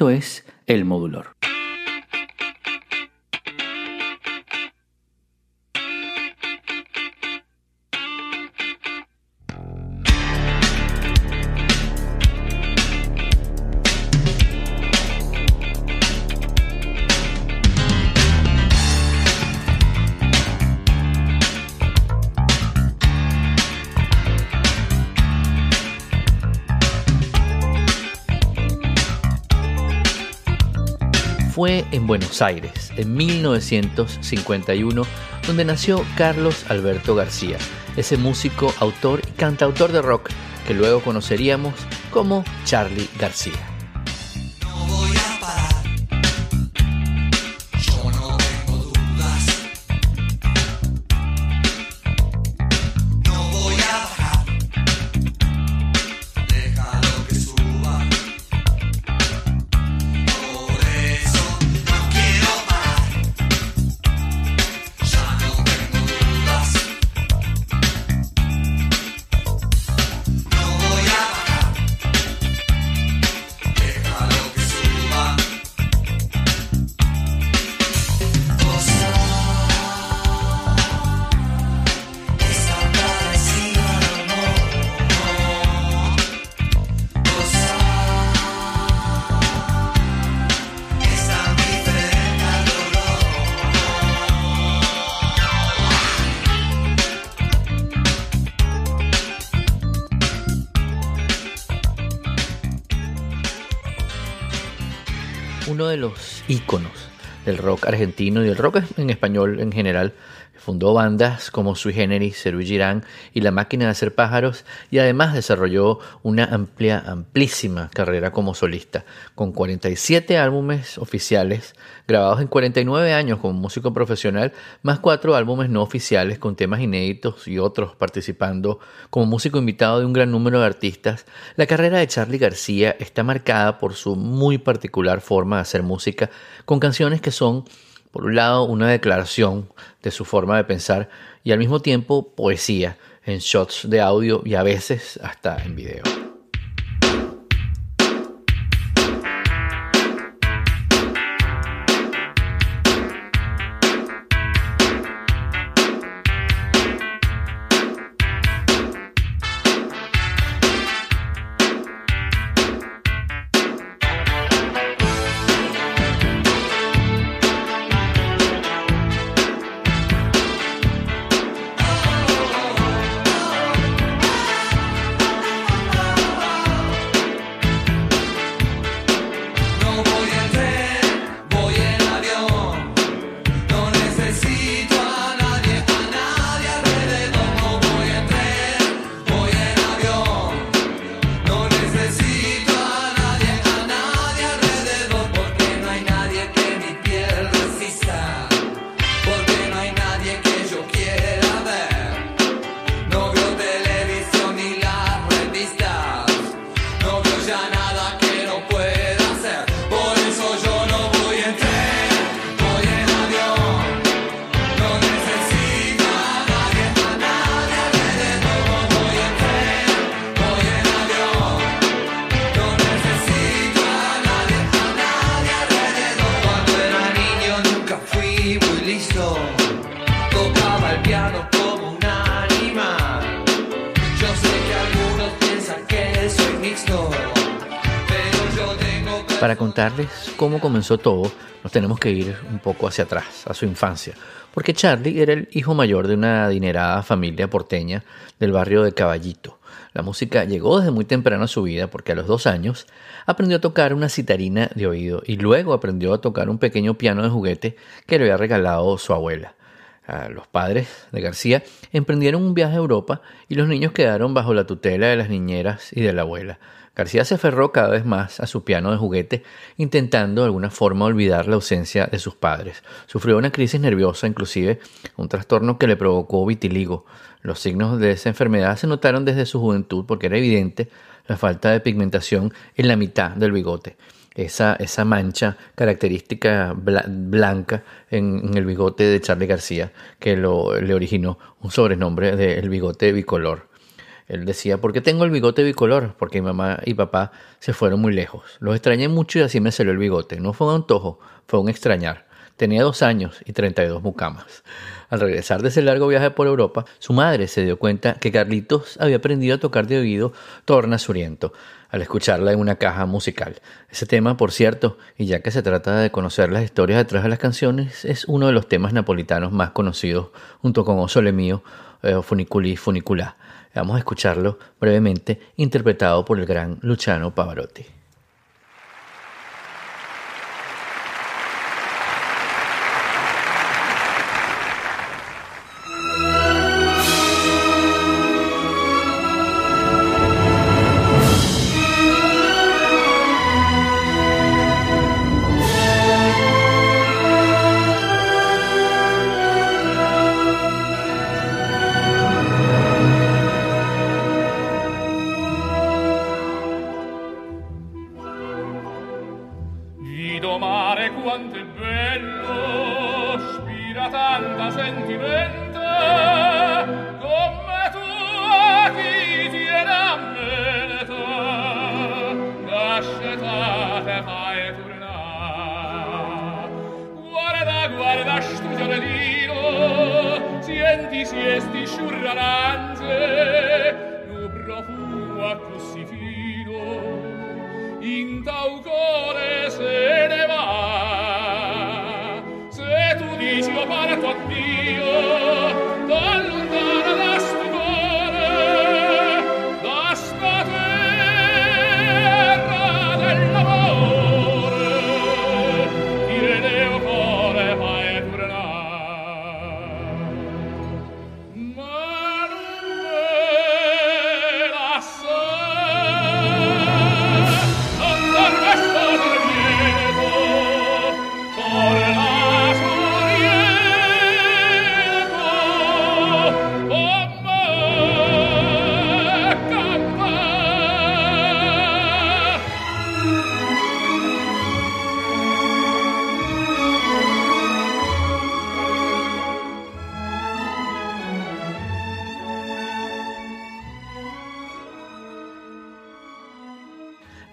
Esto es El Modulor. En Buenos Aires, en 1951, donde nació Carlos Alberto García, ese músico, autor y cantautor de rock que luego conoceríamos como Charlie García. Uno de los íconos del rock argentino y del rock en español en general Fundó bandas como Sui Generis, Cerú Girán y La Máquina de Hacer Pájaros y además desarrolló una amplia, amplísima carrera como solista, con 47 álbumes oficiales grabados en 49 años como músico profesional, más cuatro álbumes no oficiales con temas inéditos y otros participando como músico invitado de un gran número de artistas. La carrera de Charlie García está marcada por su muy particular forma de hacer música, con canciones que son por un lado, una declaración de su forma de pensar y al mismo tiempo poesía en shots de audio y a veces hasta en video. Para contarles cómo comenzó todo, nos tenemos que ir un poco hacia atrás, a su infancia, porque Charlie era el hijo mayor de una adinerada familia porteña del barrio de Caballito. La música llegó desde muy temprano a su vida porque a los dos años aprendió a tocar una citarina de oído y luego aprendió a tocar un pequeño piano de juguete que le había regalado su abuela. Los padres de García emprendieron un viaje a Europa y los niños quedaron bajo la tutela de las niñeras y de la abuela. García se aferró cada vez más a su piano de juguete, intentando de alguna forma olvidar la ausencia de sus padres. Sufrió una crisis nerviosa, inclusive un trastorno que le provocó vitiligo. Los signos de esa enfermedad se notaron desde su juventud porque era evidente la falta de pigmentación en la mitad del bigote. Esa, esa mancha característica blanca en, el bigote de Charlie García que lo, le originó un sobrenombre del bigote bicolor. Él decía, ¿por qué tengo el bigote bicolor? Porque mi mamá y papá se fueron muy lejos. Los extrañé mucho y así me salió el bigote. No fue un antojo, fue un extrañar. Tenía dos años y 32 mucamas. Al regresar de ese largo viaje por Europa, su madre se dio cuenta que Carlitos había aprendido a tocar de oído Torna Suriento al escucharla en una caja musical. Ese tema, por cierto, y ya que se trata de conocer las historias detrás de las canciones, es uno de los temas napolitanos más conocidos, junto con O Sole eh, Funiculi Funicula. Vamos a escucharlo brevemente, interpretado por el gran Luciano Pavarotti.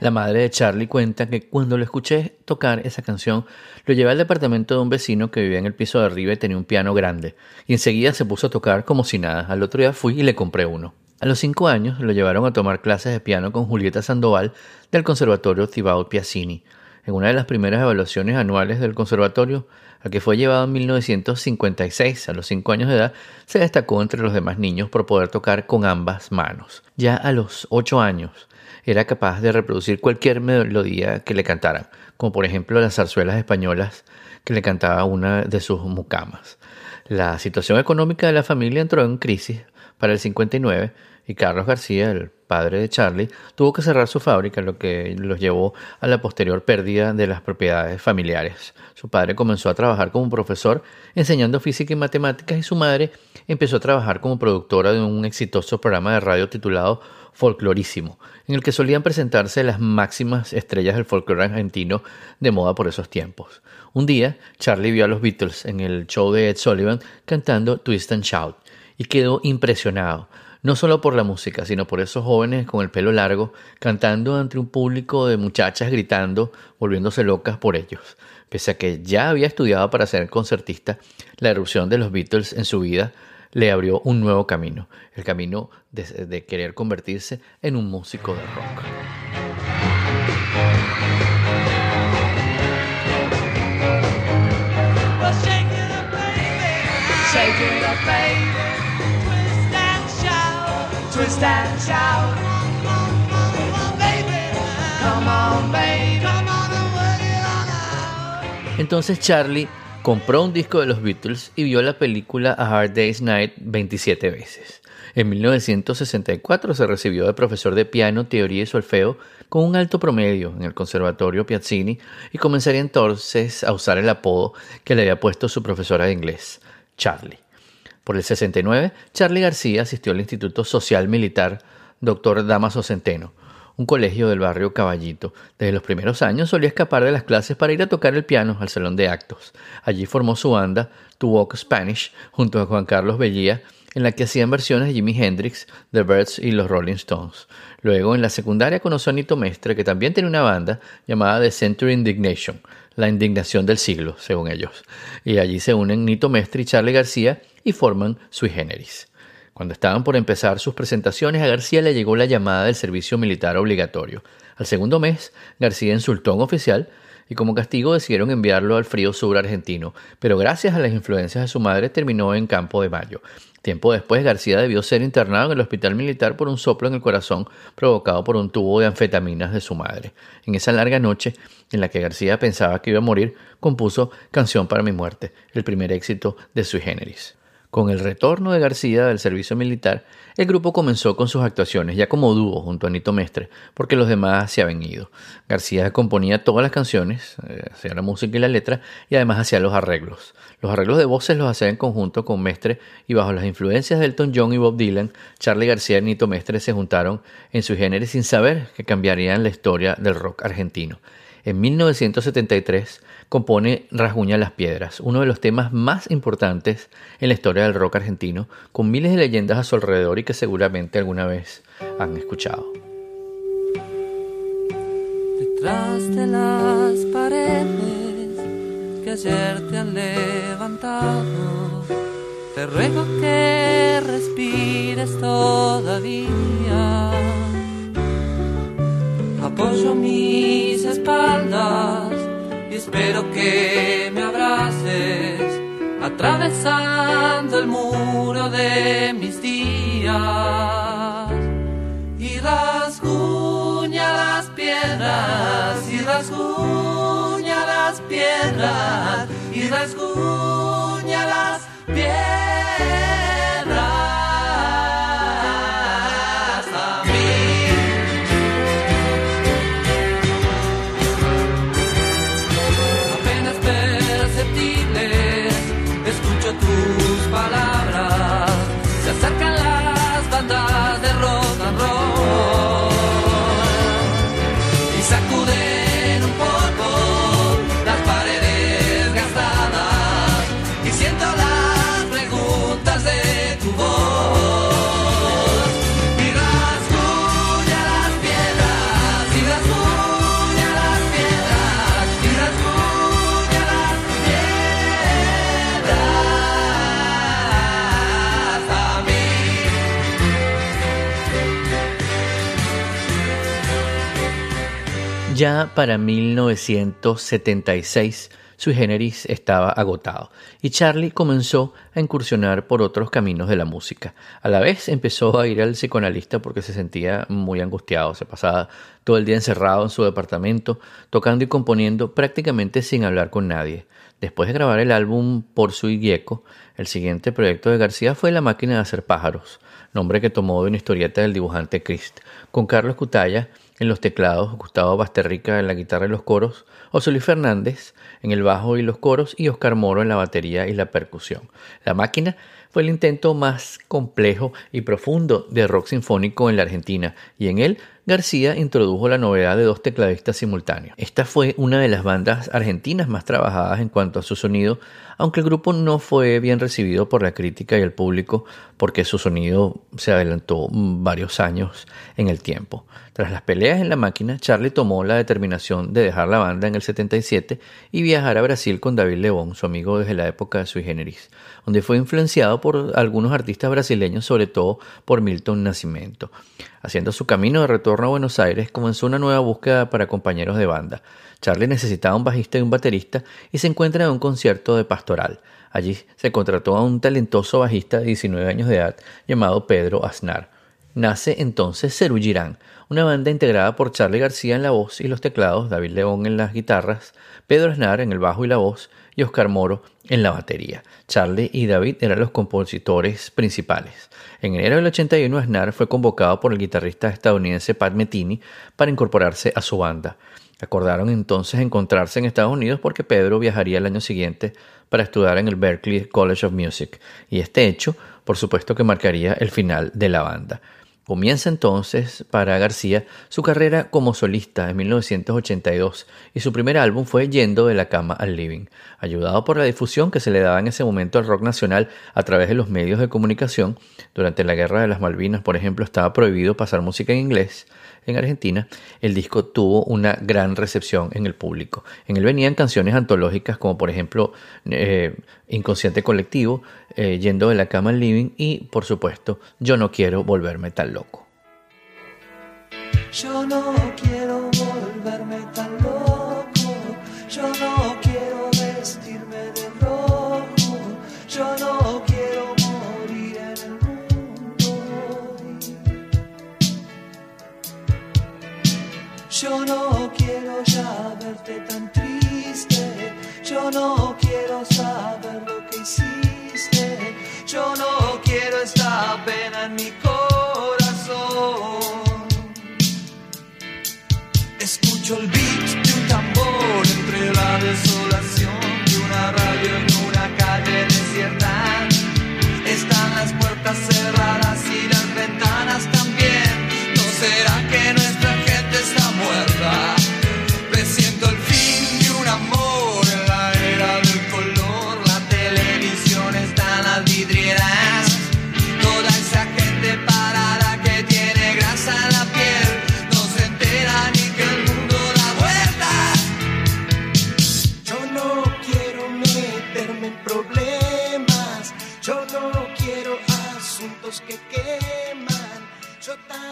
La madre de Charlie cuenta que cuando lo escuché tocar esa canción, lo llevé al departamento de un vecino que vivía en el piso de arriba y tenía un piano grande, y enseguida se puso a tocar como si nada. Al otro día fui y le compré uno. A los cinco años lo llevaron a tomar clases de piano con Julieta Sandoval del Conservatorio Thibaut Piazzini. En una de las primeras evaluaciones anuales del conservatorio, al que fue llevado en 1956, a los cinco años de edad, se destacó entre los demás niños por poder tocar con ambas manos. Ya a los ocho años, era capaz de reproducir cualquier melodía que le cantaran, como por ejemplo las zarzuelas españolas que le cantaba una de sus mucamas. La situación económica de la familia entró en crisis para el 59 y Carlos García, el padre de Charlie, tuvo que cerrar su fábrica, lo que los llevó a la posterior pérdida de las propiedades familiares. Su padre comenzó a trabajar como profesor enseñando física y matemáticas y su madre empezó a trabajar como productora de un exitoso programa de radio titulado Folclorísimo, en el que solían presentarse las máximas estrellas del folclore argentino de moda por esos tiempos. Un día, Charlie vio a los Beatles en el show de Ed Sullivan cantando Twist and Shout y quedó impresionado, no solo por la música, sino por esos jóvenes con el pelo largo cantando ante un público de muchachas gritando, volviéndose locas por ellos. Pese a que ya había estudiado para ser concertista, la erupción de los Beatles en su vida le abrió un nuevo camino, el camino de, querer convertirse en un músico de rock. Entonces Charlie compró un disco de los Beatles y vio la película A Hard Day's Night 27 veces. En 1964 se recibió de profesor de piano, teoría y solfeo con un alto promedio en el Conservatorio Piazzini y comenzaría entonces a usar el apodo que le había puesto su profesora de inglés, Charlie. Por el 69, Charlie García asistió al Instituto Social Militar Dr. Damaso Centeno, un colegio del barrio Caballito. Desde los primeros años solía escapar de las clases para ir a tocar el piano al salón de actos. Allí formó su banda, To Walk Spanish, junto a Juan Carlos Bellía, en la que hacían versiones de Jimi Hendrix, The Birds y los Rolling Stones. Luego, en la secundaria conoció a Nito Mestre, que también tenía una banda llamada The Century Indignation, la indignación del siglo, según ellos. Y allí se unen Nito Mestre y Charlie García y forman Sui Generis. Cuando estaban por empezar sus presentaciones, a García le llegó la llamada del servicio militar obligatorio. Al segundo mes, García insultó a un oficial y como castigo decidieron enviarlo al frío sur argentino, pero gracias a las influencias de su madre terminó en Campo de Mayo. Tiempo después, García debió ser internado en el hospital militar por un soplo en el corazón provocado por un tubo de anfetaminas de su madre. En esa larga noche, en la que García pensaba que iba a morir, compuso Canción para mi muerte, el primer éxito de Sui Generis. Con el retorno de García del servicio militar, el grupo comenzó con sus actuaciones, ya como dúo junto a Nito Mestre, porque los demás se habían ido. García componía todas las canciones, eh, hacía la música y la letra, y además hacía los arreglos. Los arreglos de voces los hacía en conjunto con Mestre, y bajo las influencias de Elton John y Bob Dylan, Charlie García y Nito Mestre se juntaron en su género sin saber que cambiarían la historia del rock argentino. En 1973, compone Rasguña las Piedras, uno de los temas más importantes en la historia del rock argentino, con miles de leyendas a su alrededor y que seguramente alguna vez han escuchado. Detrás de las paredes que ayer te han levantado, te ruego que respires todavía. Apoyo mis espaldas espero que me abraces atravesando el muro de mis días. Y rasguña las piedras y rasguña las piedras y rasguña las piedras Ya para 1976 su generis estaba agotado y Charlie comenzó a incursionar por otros caminos de la música. A la vez empezó a ir al psicoanalista porque se sentía muy angustiado, se pasaba todo el día encerrado en su departamento, tocando y componiendo prácticamente sin hablar con nadie. Después de grabar el álbum Por su Gieco, el siguiente proyecto de García fue La máquina de hacer pájaros, nombre que tomó de una historieta del dibujante Christ, con Carlos Cutaya en los teclados, Gustavo Basterrica en la guitarra y los coros, José Fernández en el bajo y los coros y Oscar Moro en la batería y la percusión. La máquina fue el intento más complejo y profundo de rock sinfónico en la Argentina y en él García introdujo la novedad de dos tecladistas simultáneos. Esta fue una de las bandas argentinas más trabajadas en cuanto a su sonido, aunque el grupo no fue bien recibido por la crítica y el público porque su sonido se adelantó varios años en el tiempo. Tras las peleas en la máquina, Charlie tomó la determinación de dejar la banda en el 77 y viajar a Brasil con David León, su amigo desde la época de Sui Generis, donde fue influenciado por algunos artistas brasileños, sobre todo por Milton Nascimento. Haciendo su camino de retorno a Buenos Aires, comenzó una nueva búsqueda para compañeros de banda. Charlie necesitaba un bajista y un baterista y se encuentra en un concierto de pastoral. Allí se contrató a un talentoso bajista de 19 años de edad llamado Pedro Aznar. Nace entonces Cerú Girán, una banda integrada por Charlie García en la voz y los teclados, David León en las guitarras, Pedro Aznar en el bajo y la voz y Oscar Moro en la batería. Charlie y David eran los compositores principales. En enero del 81 Aznar fue convocado por el guitarrista estadounidense Pat Metini para incorporarse a su banda. Acordaron entonces encontrarse en Estados Unidos porque Pedro viajaría el año siguiente para estudiar en el Berklee College of Music, y este hecho, por supuesto, que marcaría el final de la banda. Comienza entonces para García su carrera como solista en 1982 y su primer álbum fue Yendo de la cama al living, ayudado por la difusión que se le daba en ese momento al rock nacional a través de los medios de comunicación. Durante la Guerra de las Malvinas, por ejemplo, estaba prohibido pasar música en inglés en Argentina, el disco tuvo una gran recepción en el público. En él venían canciones antológicas como por ejemplo eh, Inconsciente Colectivo, eh, Yendo de la cama al living y por supuesto Yo no quiero volverme tan loco. Yo no quiero volverme tan loco, yo no quiero ya verte tan triste, yo no quiero saber lo que hiciste, yo no quiero esta pena en mi corazón.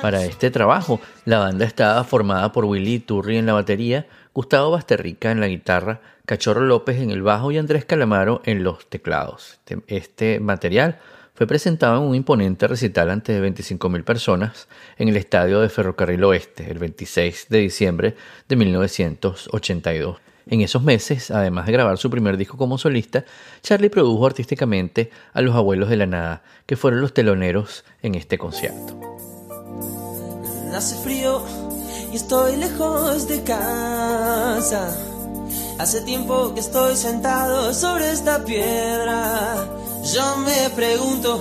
Para este trabajo, la banda estaba formada por Willy Turri en la batería, Gustavo Basterrica en la guitarra, Cachorro López en el bajo y Andrés Calamaro en los teclados. Este, este material fue presentado en un imponente recital ante 25.000 personas en el estadio de Ferrocarril Oeste el 26 de diciembre de 1982. En esos meses, además de grabar su primer disco como solista, Charlie produjo artísticamente a Los Abuelos de la Nada, que fueron los teloneros en este concierto. Hace frío y estoy lejos de casa. Hace tiempo que estoy sentado sobre esta piedra. Yo me pregunto,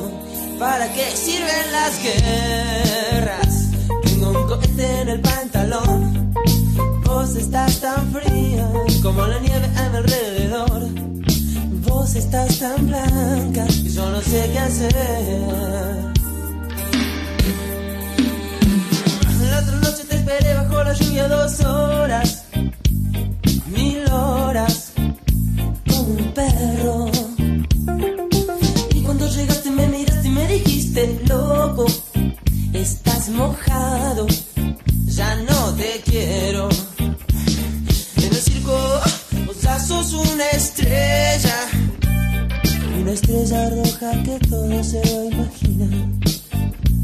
¿para qué sirven las guerras? Tengo un cohete en el pantalón. Vos estás tan fría como la nieve a mi alrededor. Vos estás tan blanca que yo no sé qué hacer. Esperé bajo la lluvia dos horas, mil horas, como un perro. Y cuando llegaste me miraste y me dijiste, loco, estás mojado, ya no te quiero. En el circo vos ya sos una estrella, una estrella roja que todo se lo imagina.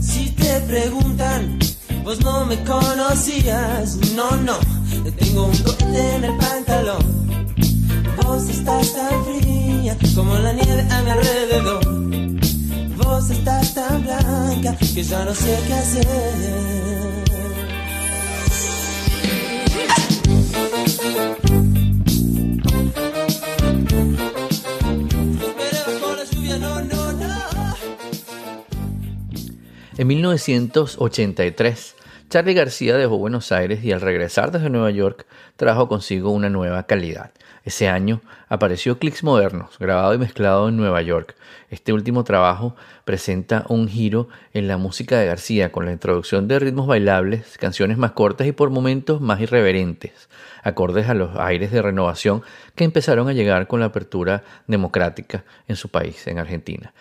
Si te preguntan, vos no me conocías, no, no, tengo un cohete en el pantalón. Vos estás tan fría como la nieve a mi alrededor. Vos estás tan blanca que ya no sé qué hacer. En 1983, Charlie García dejó Buenos Aires y al regresar desde Nueva York trajo consigo una nueva calidad. Ese año apareció Clicks Modernos, grabado y mezclado en Nueva York. Este último trabajo presenta un giro en la música de García con la introducción de ritmos bailables, canciones más cortas y por momentos más irreverentes, acordes a los aires de renovación que empezaron a llegar con la apertura democrática en su país, en Argentina.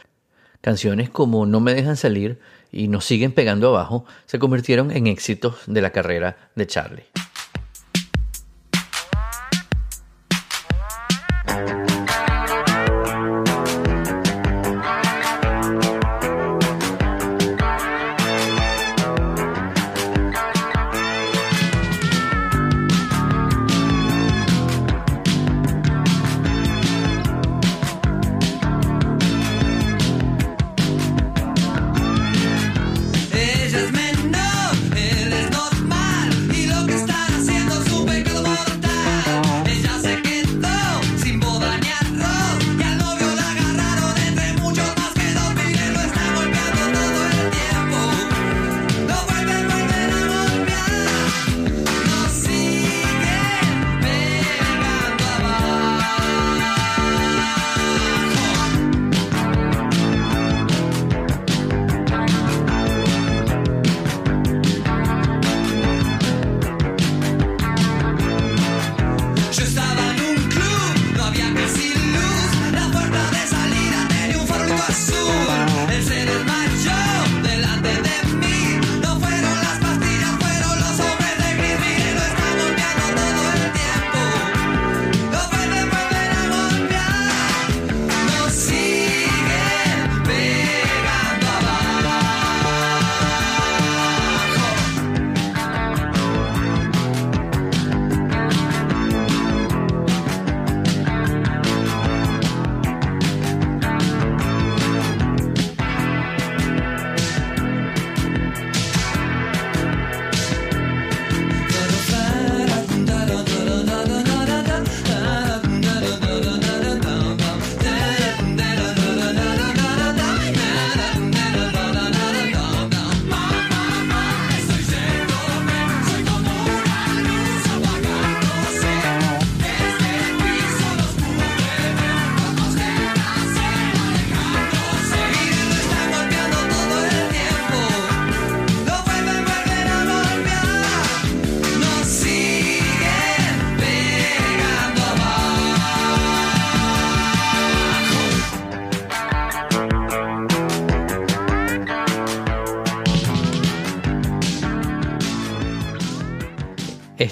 Canciones como No me dejan salir y Nos siguen pegando abajo se convirtieron en éxitos de la carrera de Charlie.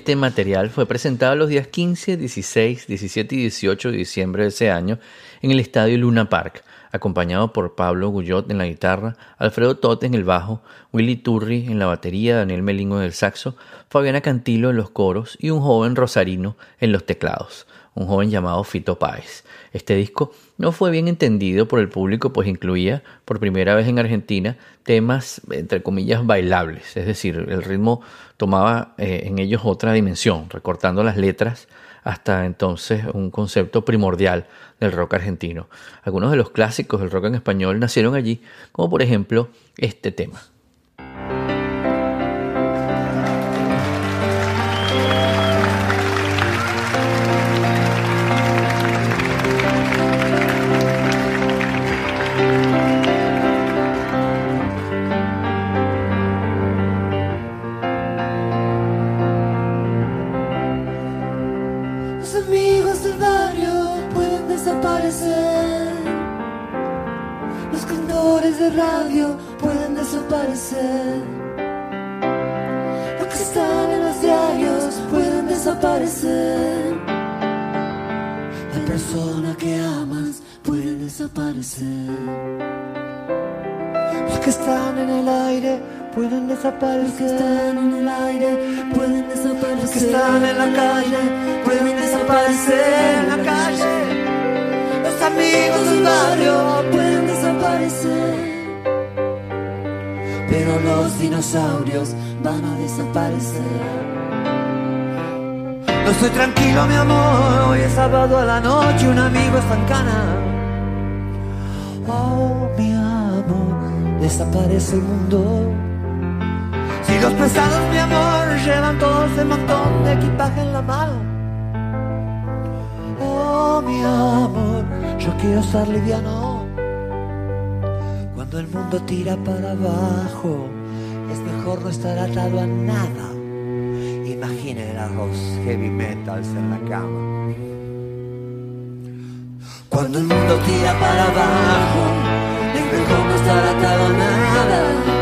Este material fue presentado los días 15, 16, 17 y 18 de diciembre de ese año en el estadio Luna Park, acompañado por Pablo Guyot en la guitarra, Alfredo Tot en el bajo, Willy Turri en la batería, Daniel Melingo en el saxo, Fabiana Cantilo en los coros y un joven rosarino en los teclados, un joven llamado Fito Páez. Este disco no fue bien entendido por el público pues incluía por primera vez en Argentina temas entre comillas bailables, es decir, el ritmo tomaba eh, en ellos otra dimensión, recortando las letras hasta entonces un concepto primordial del rock argentino. Algunos de los clásicos del rock en español nacieron allí, como por ejemplo este tema. Desaparecer. Los que están en los diarios pueden desaparecer. La persona que amas puede desaparecer. Los que están en el aire pueden desaparecer. Los que están en el aire pueden desaparecer. Los que están en la calle pueden desaparecer en la calle. Los amigos del barrio pueden Los dinosaurios van a desaparecer. No estoy tranquilo, mi amor. Hoy es sábado a la noche, un amigo está en cana. Oh, mi amor, desaparece el mundo. Si los pesados, mi amor, llevan todo ese montón de equipaje en la mano. Oh, mi amor, yo quiero estar liviano. Cuando el mundo tira para abajo, es mejor no estar atado a nada. Imaginen a los heavy metals en la cama. Cuando el mundo tira para abajo, es mejor no estar atado a nada.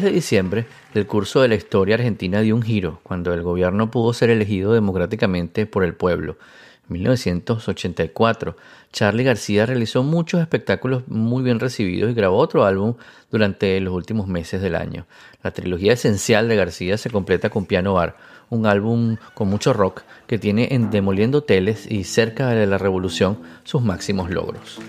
10 de diciembre, el curso de la historia argentina dio un giro cuando el gobierno pudo ser elegido democráticamente por el pueblo. En 1984, Charlie García realizó muchos espectáculos muy bien recibidos y grabó otro álbum durante los últimos meses del año. La trilogía esencial de García se completa con Piano Bar, un álbum con mucho rock que tiene en Demoliendo Hoteles y Cerca de la Revolución sus máximos logros.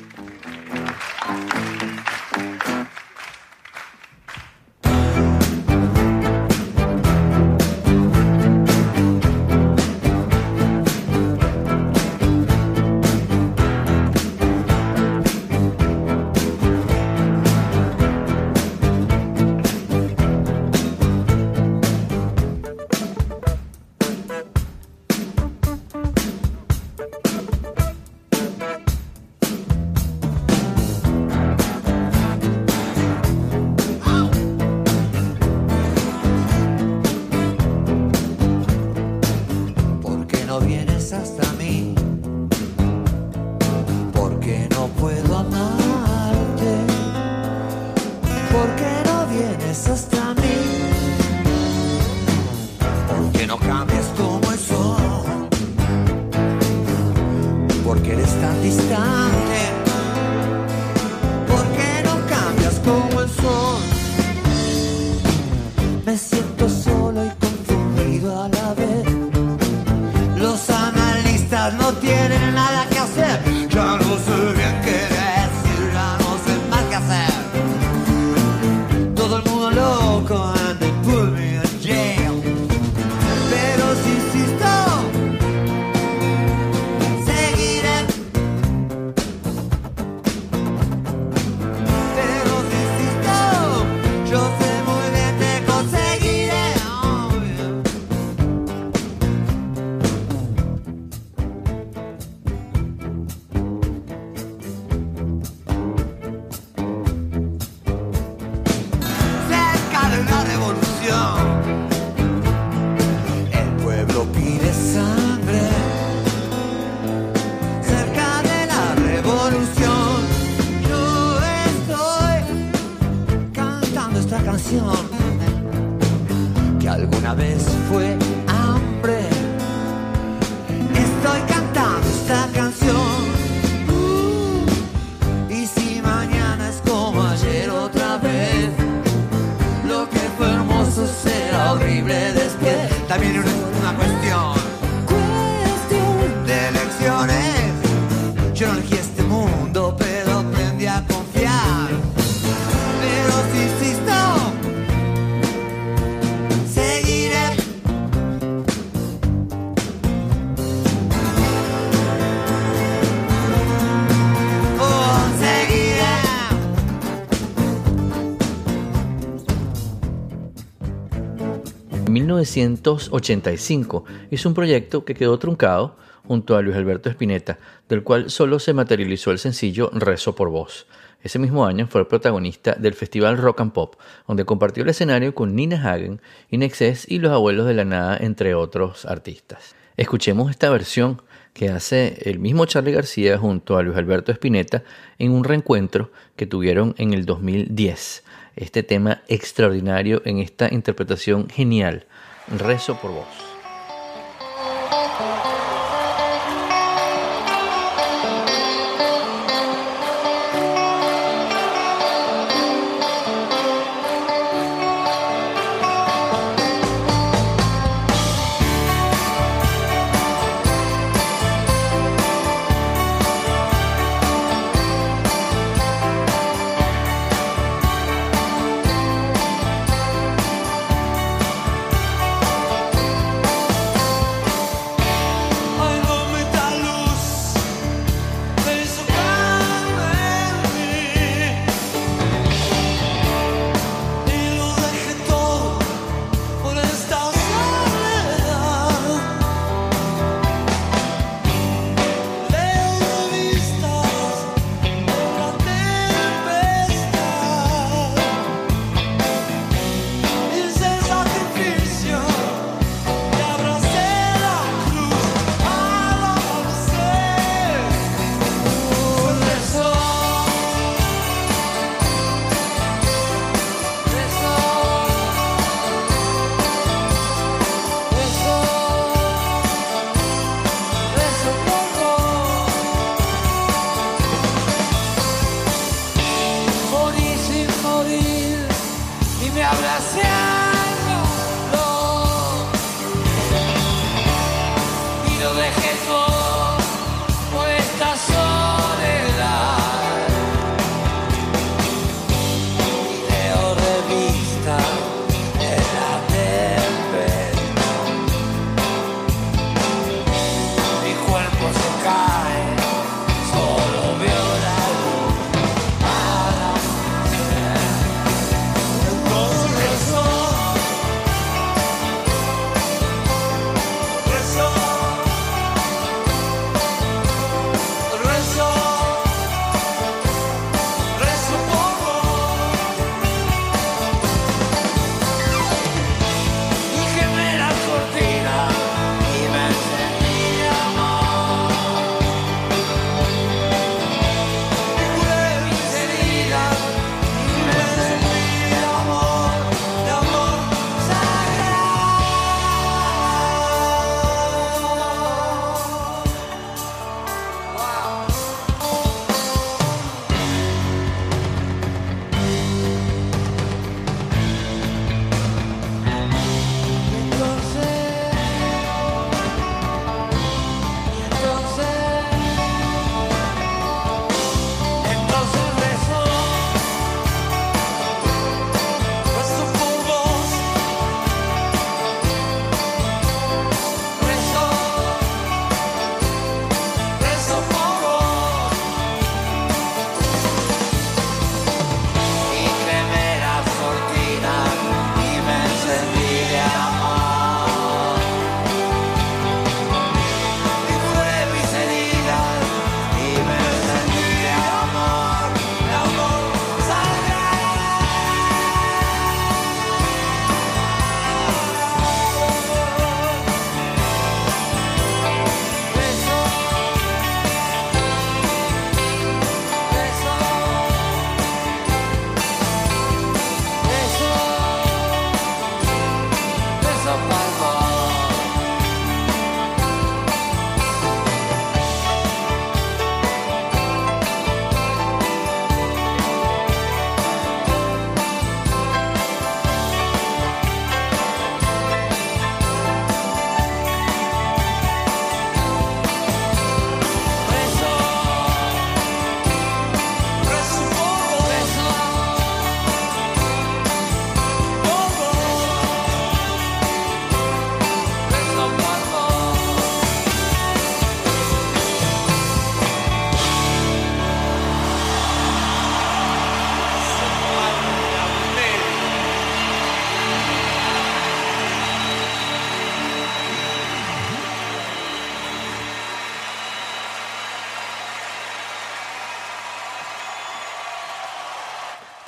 1985 hizo un proyecto que quedó truncado junto a Luis Alberto Spinetta, del cual solo se materializó el sencillo Rezo por Voz. Ese mismo año fue el protagonista del Festival Rock and Pop, donde compartió el escenario con Nina Hagen, Inexcess y Los Abuelos de la Nada, entre otros artistas. Escuchemos esta versión que hace el mismo Charlie García junto a Luis Alberto Spinetta en un reencuentro que tuvieron en el 2010. Este tema extraordinario en esta interpretación genial, Rezo por Voz.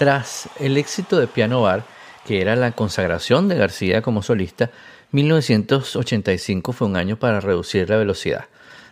Tras el éxito de Piano Bar, que era la consagración de García como solista, 1985 fue un año para reducir la velocidad.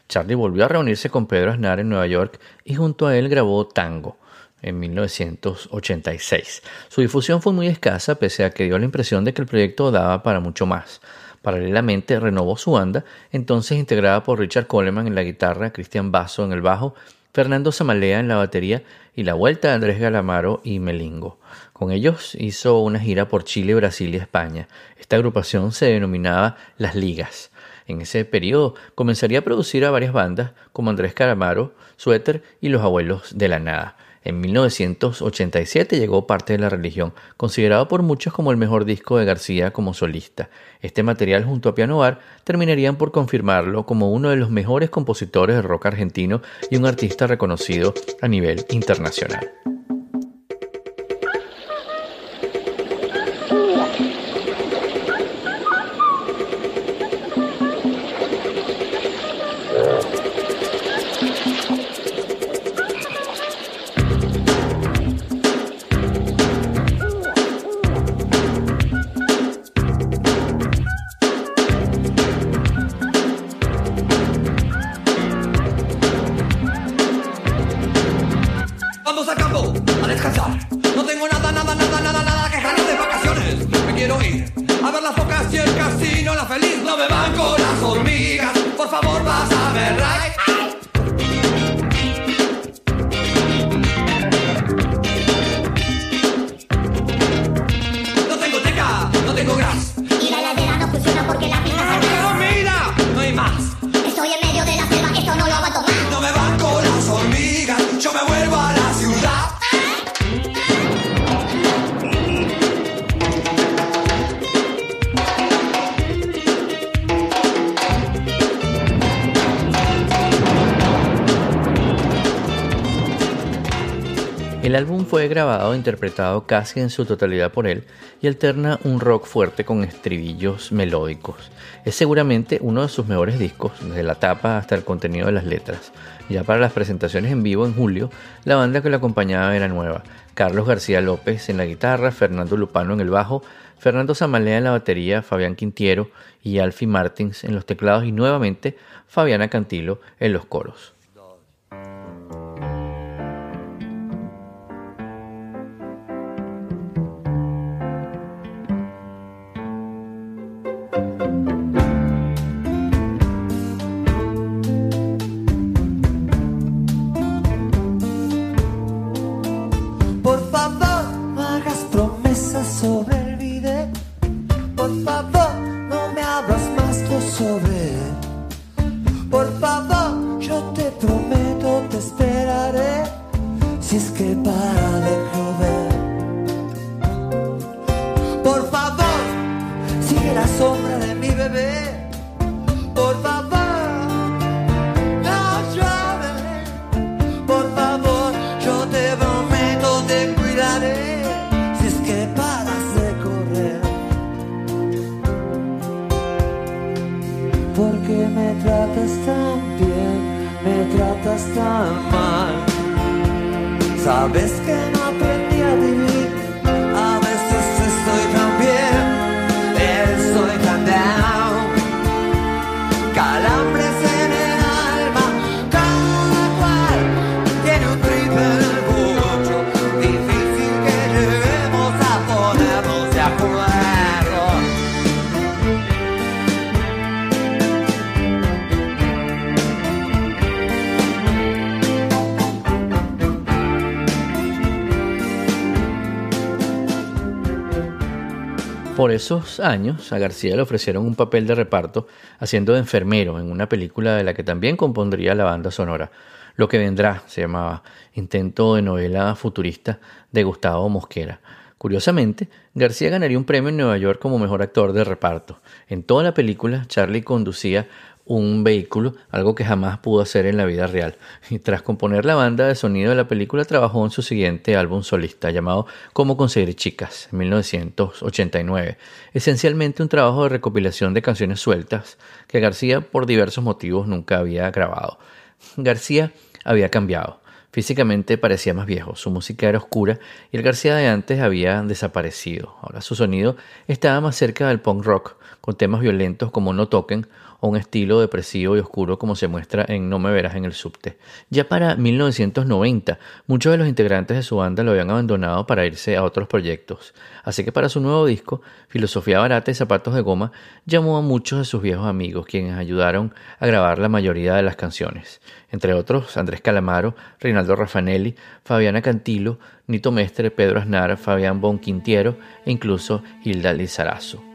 Charlie volvió a reunirse con Pedro Aznar en Nueva York y junto a él grabó Tango en 1986. Su difusión fue muy escasa pese a que dio la impresión de que el proyecto daba para mucho más. Paralelamente renovó su banda, entonces integrada por Richard Coleman en la guitarra, Cristian Basso en el bajo, Fernando Samalea en la batería y la vuelta de Andrés Galamaro y Melingo. Con ellos hizo una gira por Chile, Brasil y España. Esta agrupación se denominaba Las Ligas. En ese periodo comenzaría a producir a varias bandas como Andrés Calamaro, Suéter y Los Abuelos de la Nada. En 1987 llegó Parte de la Religión, considerado por muchos como el mejor disco de García como solista. Este material junto a Piano Bar terminarían por confirmarlo como uno de los mejores compositores de rock argentino y un artista reconocido a nivel internacional. Álbum fue grabado e interpretado casi en su totalidad por él y alterna un rock fuerte con estribillos melódicos. Es seguramente uno de sus mejores discos, desde la tapa hasta el contenido de las letras. Ya para las presentaciones en vivo en julio, la banda que lo acompañaba era nueva. Carlos García López en la guitarra, Fernando Lupano en el bajo, Fernando Zamalea en la batería, Fabián Quintiero y Alfie Martins en los teclados y nuevamente Fabiana Cantilo en los coros. Sabes que no Esos años, a García le ofrecieron un papel de reparto haciendo de enfermero en una película de la que también compondría la banda sonora. Lo que vendrá se llamaba Intento de novela futurista de Gustavo Mosquera. Curiosamente, García ganaría un premio en Nueva York como mejor actor de reparto. En toda la película, Charlie conducía un vehículo, algo que jamás pudo hacer en la vida real. Y tras componer la banda de sonido de la película, trabajó en su siguiente álbum solista llamado Cómo conseguir chicas, en 1989. Esencialmente un trabajo de recopilación de canciones sueltas que García, por diversos motivos, nunca había grabado. García había cambiado. Físicamente parecía más viejo, su música era oscura y el García de antes había desaparecido. Ahora su sonido estaba más cerca del punk rock, con temas violentos como No Toquen o un estilo depresivo y oscuro como se muestra en No me verás en el subte. Ya para 1990, muchos de los integrantes de su banda lo habían abandonado para irse a otros proyectos, así que para su nuevo disco, Filosofía Barata y Zapatos de Goma, llamó a muchos de sus viejos amigos, quienes ayudaron a grabar la mayoría de las canciones, entre otros Andrés Calamaro, Reinaldo Raffanelli, Fabiana Cantilo, Nito Mestre, Pedro Aznar, Fabián Bonquintiero e incluso Hilda Lizarazo.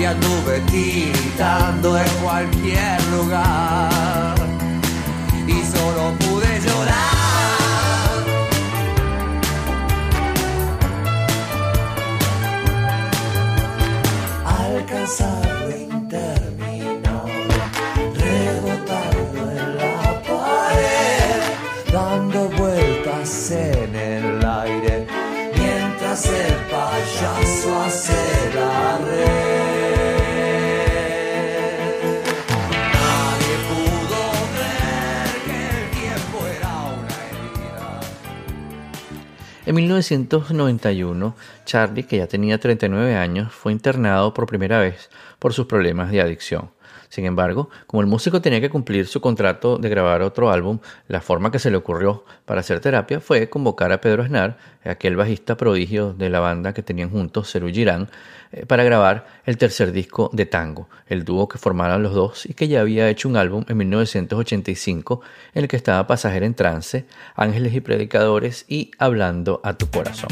Y anduve tiritando en cualquier lugar. Y solo pude llorar. Alcanzar lo interminable, rebotando en la pared, dando vueltas en el aire, mientras el payaso hace 1991, Charlie, que ya tenía 39 años, fue internado por primera vez por sus problemas de adicción. Sin embargo, como el músico tenía que cumplir su contrato de grabar otro álbum, la forma que se le ocurrió para hacer terapia fue convocar a Pedro Aznar, aquel bajista prodigio de la banda que tenían juntos, Cerú Girán, eh, para grabar el tercer disco de Tango, el dúo que formaron los dos y que ya había hecho un álbum en 1985 en el que estaba Pasajera en Trance, Ángeles y Predicadores y Hablando a tu Corazón.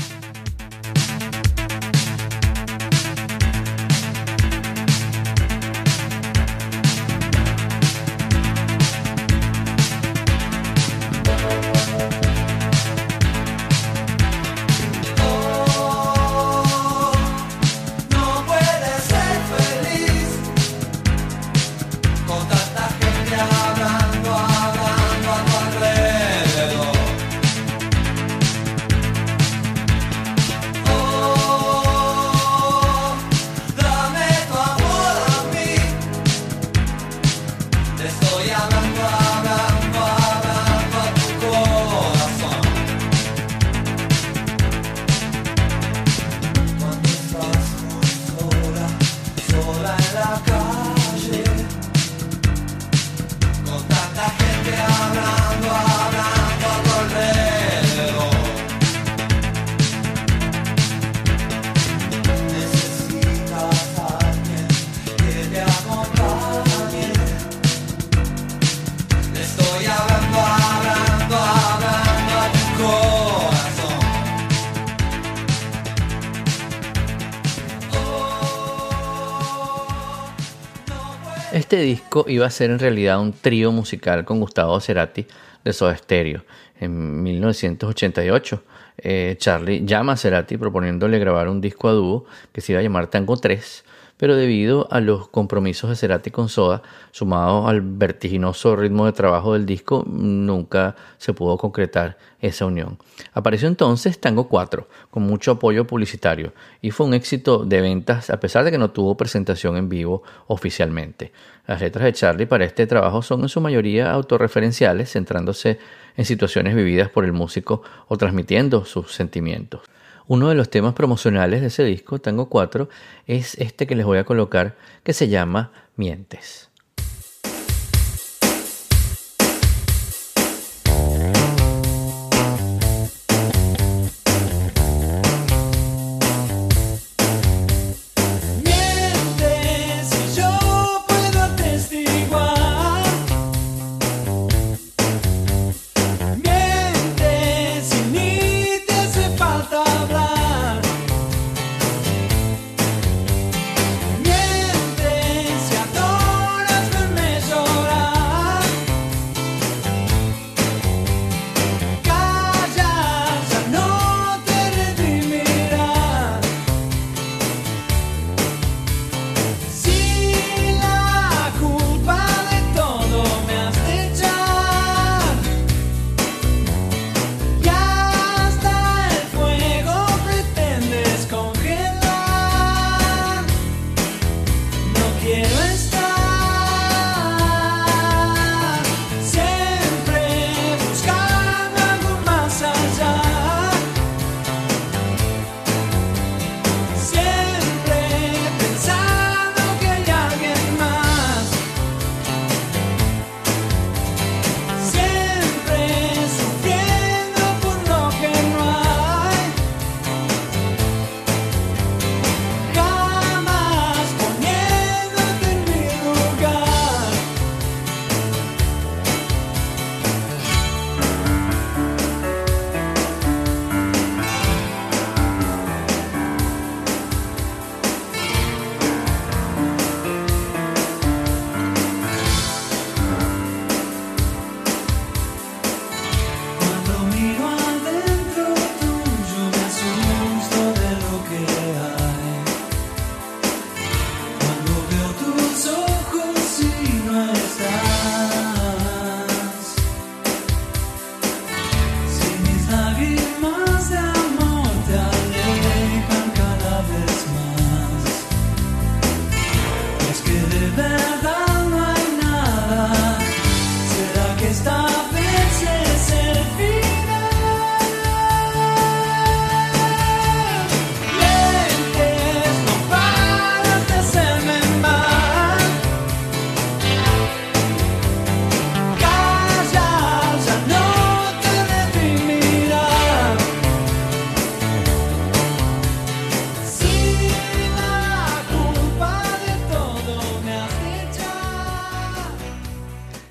Iba a ser en realidad un trío musical con Gustavo Cerati de Soda Stereo. En 1988, eh, Charlie llama a Cerati proponiéndole grabar un disco a dúo que se iba a llamar Tango 3, pero debido a los compromisos de Cerati con Soda, sumado al vertiginoso ritmo de trabajo del disco, nunca se pudo concretar esa unión. Apareció entonces Tango 4, con mucho apoyo publicitario, y fue un éxito de ventas a pesar de que no tuvo presentación en vivo oficialmente. Las letras de Charlie para este trabajo son en su mayoría autorreferenciales, centrándose en situaciones vividas por el músico o transmitiendo sus sentimientos. Uno de los temas promocionales de ese disco, Tango 4, es este que les voy a colocar, que se llama Mientes.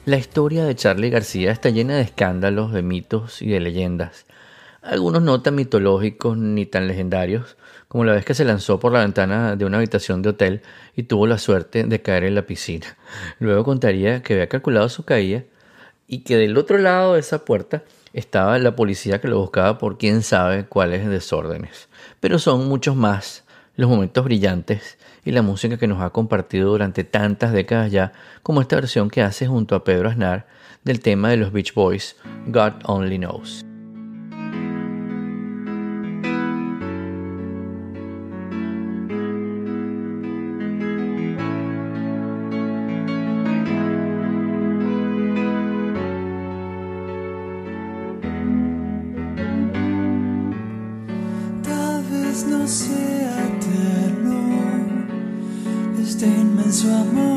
La historia de Charlie García está llena de escándalos, de mitos y de leyendas. Algunos no tan mitológicos ni tan legendarios, como la vez que se lanzó por la ventana de una habitación de hotel y tuvo la suerte de caer en la piscina. Luego contaría que había calculado su caída y que del otro lado de esa puerta estaba la policía que lo buscaba por quién sabe cuáles desórdenes. Pero son muchos más los momentos brillantes y la música que nos ha compartido durante tantas décadas ya, como esta versión que hace junto a Pedro Aznar del tema de los Beach Boys, God Only Knows. Inmenso amor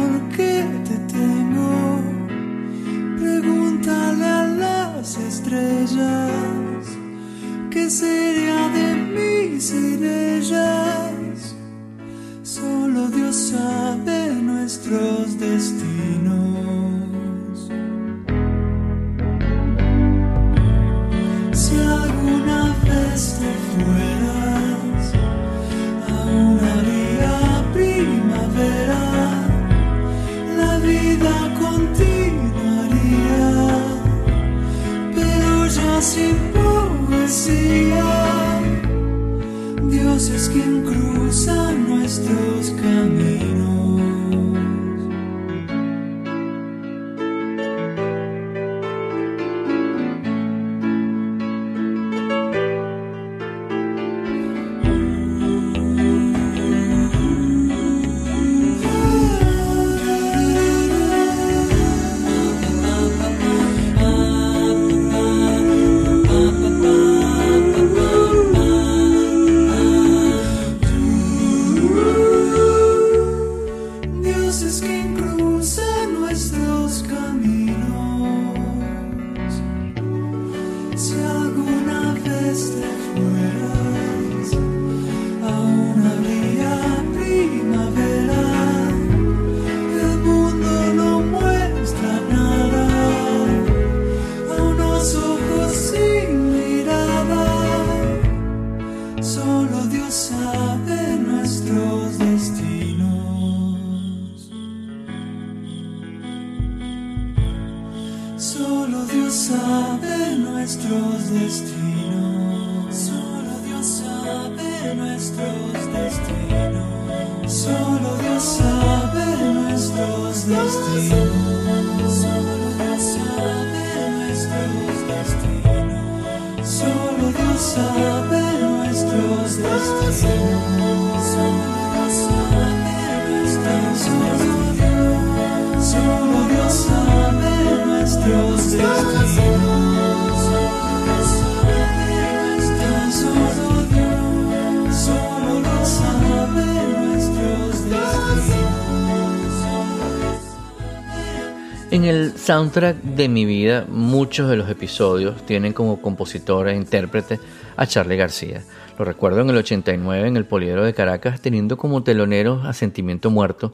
soundtrack de mi vida, muchos de los episodios tienen como compositor e intérprete a Charlie García. Lo recuerdo en el 89 en el Poliedro de Caracas, teniendo como telonero a Sentimiento Muerto.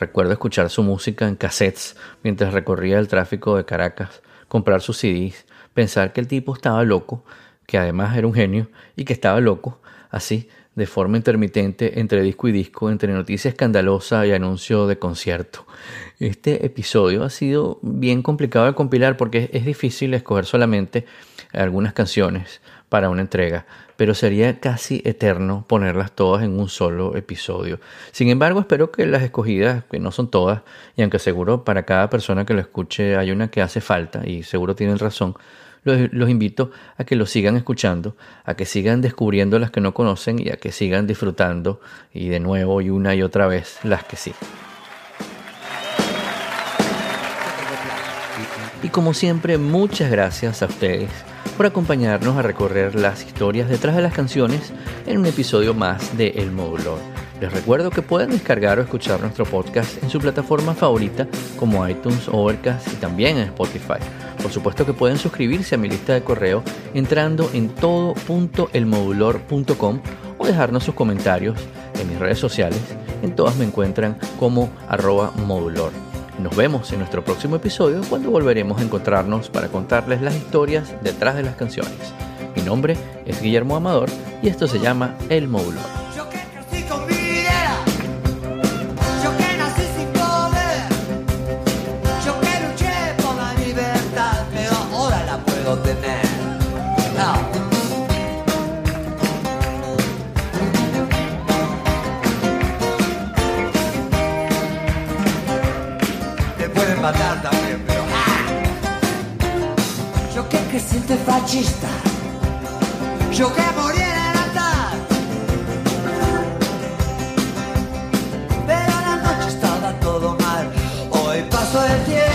Recuerdo escuchar su música en cassettes mientras recorría el tráfico de Caracas, comprar sus CDs, pensar que el tipo estaba loco, que además era un genio y que estaba loco, así, de forma intermitente entre disco y disco, entre noticia escandalosa y anuncio de concierto. Este episodio ha sido bien complicado de compilar porque es difícil escoger solamente algunas canciones para una entrega, pero sería casi eterno ponerlas todas en un solo episodio. Sin embargo, espero que las escogidas, que no son todas, y aunque seguro para cada persona que lo escuche hay una que hace falta, y seguro tienen razón, los, invito a que lo sigan escuchando, a que sigan descubriendo las que no conocen y a que sigan disfrutando y de nuevo y una y otra vez las que sí. Y como siempre, muchas gracias a ustedes por acompañarnos a recorrer las historias detrás de las canciones en un episodio más de El Modulor. Les recuerdo que pueden descargar o escuchar nuestro podcast en su plataforma favorita como iTunes, Overcast y también en Spotify. Por supuesto que pueden suscribirse a mi lista de correo entrando en todo.elmodulor.com o dejarnos sus comentarios en mis redes sociales. En todas me encuentran como arroba modulor. Nos vemos en nuestro próximo episodio cuando volveremos a encontrarnos para contarles las historias detrás de las canciones. Mi nombre es Guillermo Amador y esto se llama El Modulor. No. Te pueden matar también, pero ¡ah! Yo que crecí entre fascista, yo que morí en altar. Pero la noche estaba todo mal. Hoy pasó el tiempo.